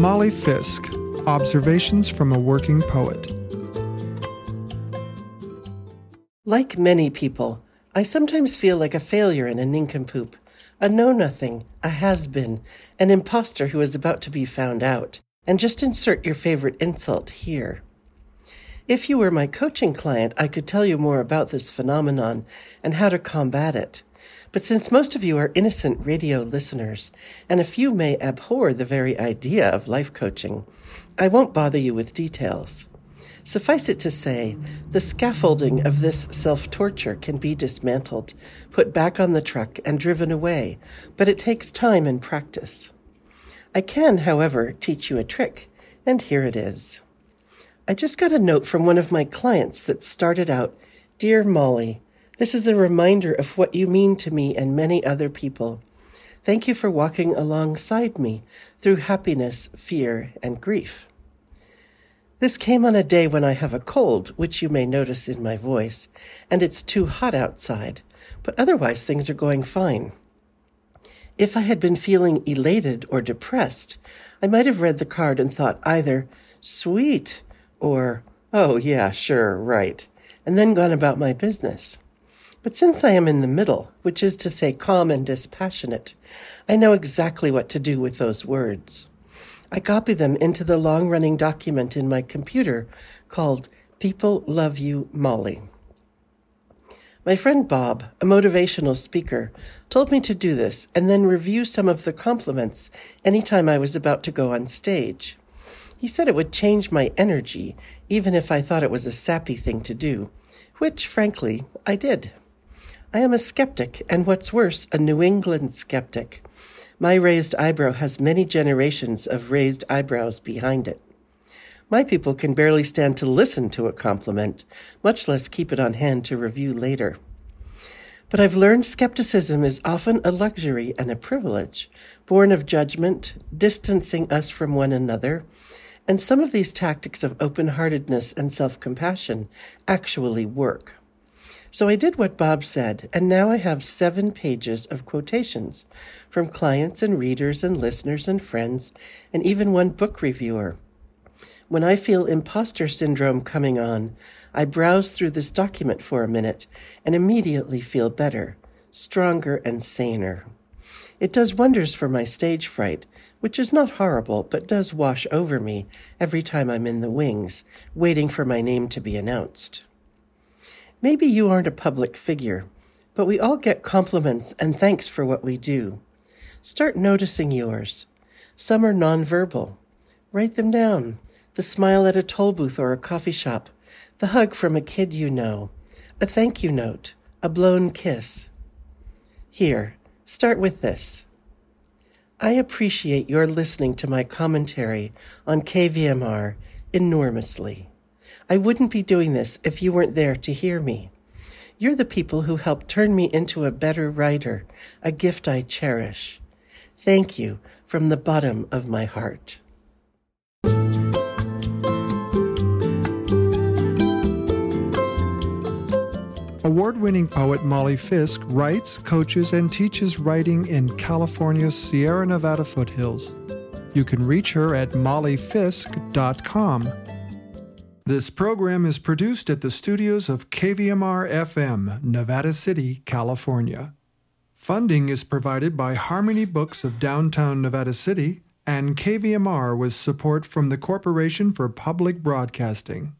Molly Fisk Observations from a Working Poet. Like many people, I sometimes feel like a failure and a nincompoop, a know nothing, a has been, an impostor who is about to be found out. And just insert your favorite insult here. If you were my coaching client, I could tell you more about this phenomenon and how to combat it. But since most of you are innocent radio listeners, and a few may abhor the very idea of life coaching, I won't bother you with details. Suffice it to say, the scaffolding of this self torture can be dismantled, put back on the truck, and driven away, but it takes time and practice. I can, however, teach you a trick, and here it is. I just got a note from one of my clients that started out Dear Molly, this is a reminder of what you mean to me and many other people. Thank you for walking alongside me through happiness, fear, and grief. This came on a day when I have a cold, which you may notice in my voice, and it's too hot outside, but otherwise things are going fine. If I had been feeling elated or depressed, I might have read the card and thought either, sweet, or, oh yeah, sure, right, and then gone about my business. But since I am in the middle, which is to say calm and dispassionate, I know exactly what to do with those words. I copy them into the long running document in my computer called People Love You, Molly. My friend Bob, a motivational speaker, told me to do this and then review some of the compliments anytime I was about to go on stage. He said it would change my energy, even if I thought it was a sappy thing to do, which, frankly, I did. I am a skeptic, and what's worse, a New England skeptic. My raised eyebrow has many generations of raised eyebrows behind it. My people can barely stand to listen to a compliment, much less keep it on hand to review later. But I've learned skepticism is often a luxury and a privilege, born of judgment, distancing us from one another, and some of these tactics of open heartedness and self compassion actually work. So I did what Bob said, and now I have seven pages of quotations from clients and readers and listeners and friends, and even one book reviewer. When I feel imposter syndrome coming on, I browse through this document for a minute and immediately feel better, stronger, and saner. It does wonders for my stage fright, which is not horrible but does wash over me every time I'm in the wings, waiting for my name to be announced. Maybe you aren't a public figure, but we all get compliments and thanks for what we do. Start noticing yours. Some are nonverbal. Write them down. The smile at a toll booth or a coffee shop, the hug from a kid you know, a thank you note, a blown kiss. Here, start with this. I appreciate your listening to my commentary on KVMR enormously. I wouldn't be doing this if you weren't there to hear me. You're the people who helped turn me into a better writer, a gift I cherish. Thank you from the bottom of my heart. Award winning poet Molly Fisk writes, coaches, and teaches writing in California's Sierra Nevada foothills. You can reach her at mollyfisk.com. This program is produced at the studios of KVMR FM, Nevada City, California. Funding is provided by Harmony Books of downtown Nevada City and KVMR with support from the Corporation for Public Broadcasting.